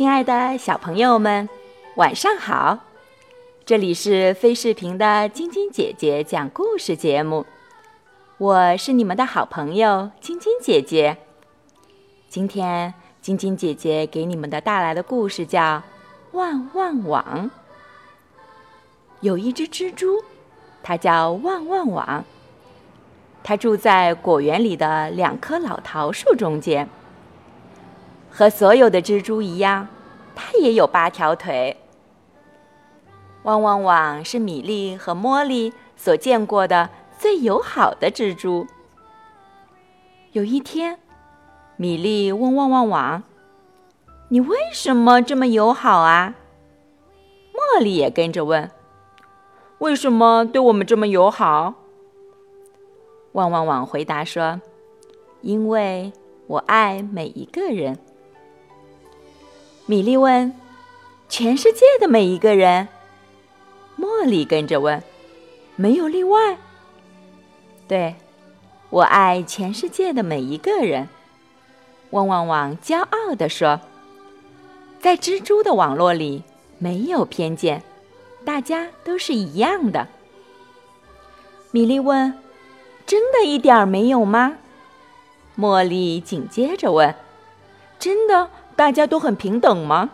亲爱的小朋友们，晚上好！这里是飞视频的晶晶姐姐讲故事节目，我是你们的好朋友晶晶姐姐。今天晶晶姐姐给你们的带来的故事叫《旺旺网》。有一只蜘蛛，它叫旺旺网，它住在果园里的两棵老桃树中间。和所有的蜘蛛一样，它也有八条腿。旺旺网是米莉和茉莉所见过的最友好的蜘蛛。有一天，米莉问旺旺网：“你为什么这么友好啊？”茉莉也跟着问：“为什么对我们这么友好？”旺旺网回答说：“因为我爱每一个人。”米莉问：“全世界的每一个人？”茉莉跟着问：“没有例外？”“对，我爱全世界的每一个人。”汪汪网骄傲地说：“在蜘蛛的网络里没有偏见，大家都是一样的。”米莉问：“真的一点儿没有吗？”茉莉紧接着问：“真的？”大家都很平等吗？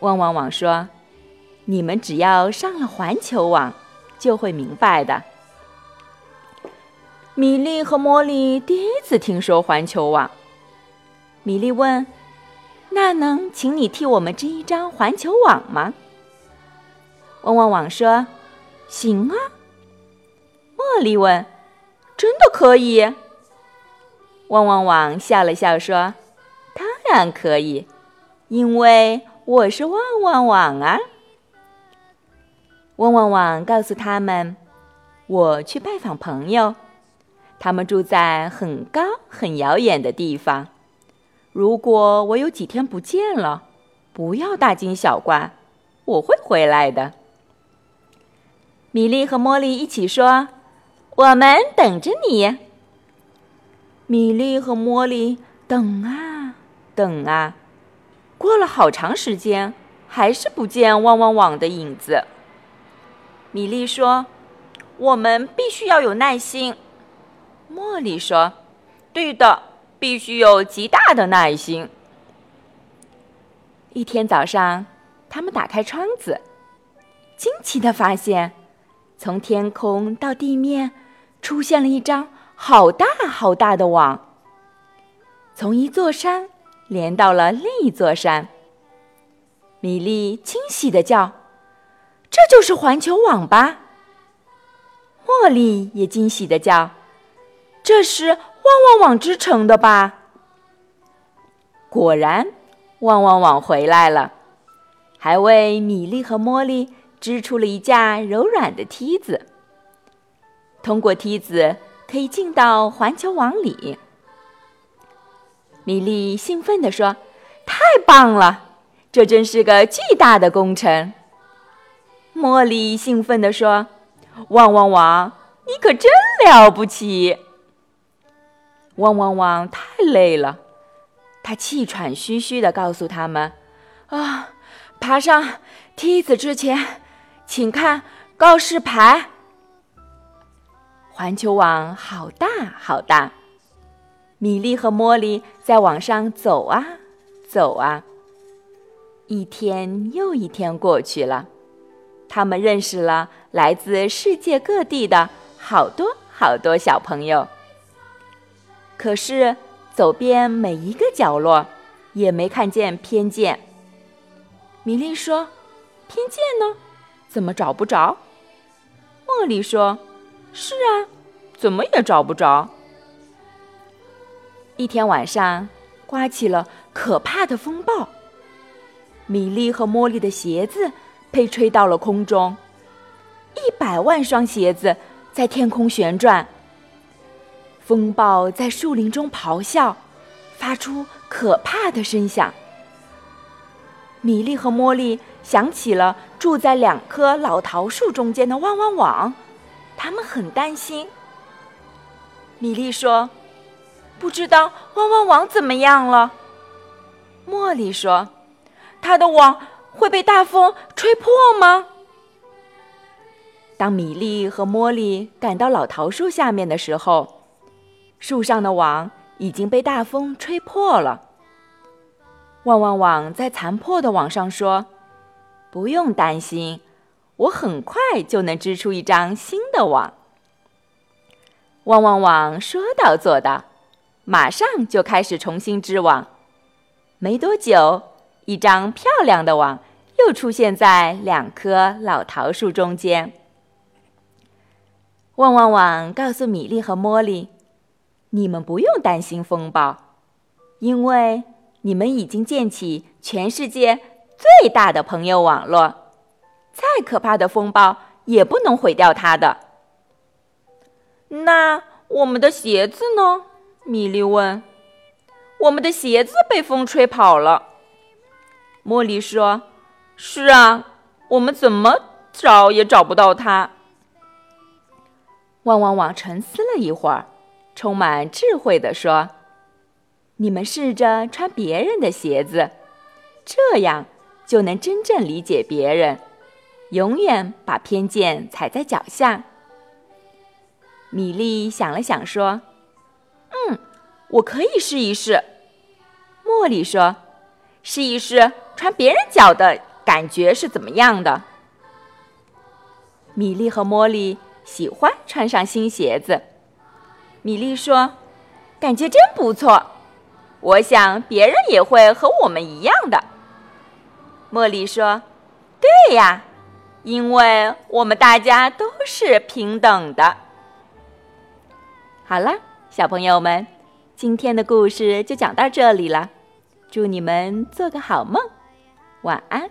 汪汪网说：“你们只要上了环球网，就会明白的。”米莉和茉莉第一次听说环球网。米莉问：“那能请你替我们织一张环球网吗？”汪汪网说：“行啊。”茉莉问：“真的可以？”汪汪网笑了笑说。当然可以，因为我是旺旺网啊！旺旺网告诉他们：“我去拜访朋友，他们住在很高很遥远的地方。如果我有几天不见了，不要大惊小怪，我会回来的。”米莉和茉莉一起说：“我们等着你。”米莉和茉莉等啊。等啊，过了好长时间，还是不见汪汪网的影子。米莉说：“我们必须要有耐心。”茉莉说：“对的，必须有极大的耐心。”一天早上，他们打开窗子，惊奇的发现，从天空到地面，出现了一张好大好大的网，从一座山。连到了另一座山。米莉惊喜的叫：“这就是环球网吧！”茉莉也惊喜的叫：“这是旺旺网织成的吧？”果然，旺旺网回来了，还为米莉和茉莉织出了一架柔软的梯子。通过梯子，可以进到环球网里。米莉兴奋地说：“太棒了，这真是个巨大的工程。”茉莉兴奋地说：“汪汪汪，你可真了不起！”汪汪汪太累了，他气喘吁吁地告诉他们：“啊，爬上梯子之前，请看告示牌。环球网好大好大。”米莉和茉莉在网上走啊走啊，一天又一天过去了，他们认识了来自世界各地的好多好多小朋友。可是走遍每一个角落，也没看见偏见。米莉说：“偏见呢？怎么找不着？”茉莉说：“是啊，怎么也找不着。”一天晚上，刮起了可怕的风暴。米莉和茉莉的鞋子被吹到了空中，一百万双鞋子在天空旋转。风暴在树林中咆哮，发出可怕的声响。米莉和茉莉想起了住在两棵老桃树中间的汪汪网，他们很担心。米莉说。不知道汪汪网怎么样了？茉莉说：“它的网会被大风吹破吗？”当米莉和茉莉赶到老桃树下面的时候，树上的网已经被大风吹破了。旺旺网在残破的网上说：“不用担心，我很快就能织出一张新的网。”旺旺网说到做到，马上就开始重新织网。没多久，一张漂亮的网又出现在两棵老桃树中间。旺旺网告诉米莉和茉莉：“你们不用担心风暴，因为你们已经建起全世界最大的朋友网络，再可怕的风暴也不能毁掉它的。”那我们的鞋子呢？米莉问。“我们的鞋子被风吹跑了。”茉莉说。“是啊，我们怎么找也找不到它。”旺旺旺沉思了一会儿，充满智慧地说：“你们试着穿别人的鞋子，这样就能真正理解别人，永远把偏见踩在脚下。”米莉想了想说：“嗯，我可以试一试。”茉莉说：“试一试穿别人脚的感觉是怎么样的？”米莉和茉莉。喜欢穿上新鞋子，米莉说：“感觉真不错。”我想别人也会和我们一样的。茉莉说：“对呀，因为我们大家都是平等的。”好了，小朋友们，今天的故事就讲到这里了。祝你们做个好梦，晚安。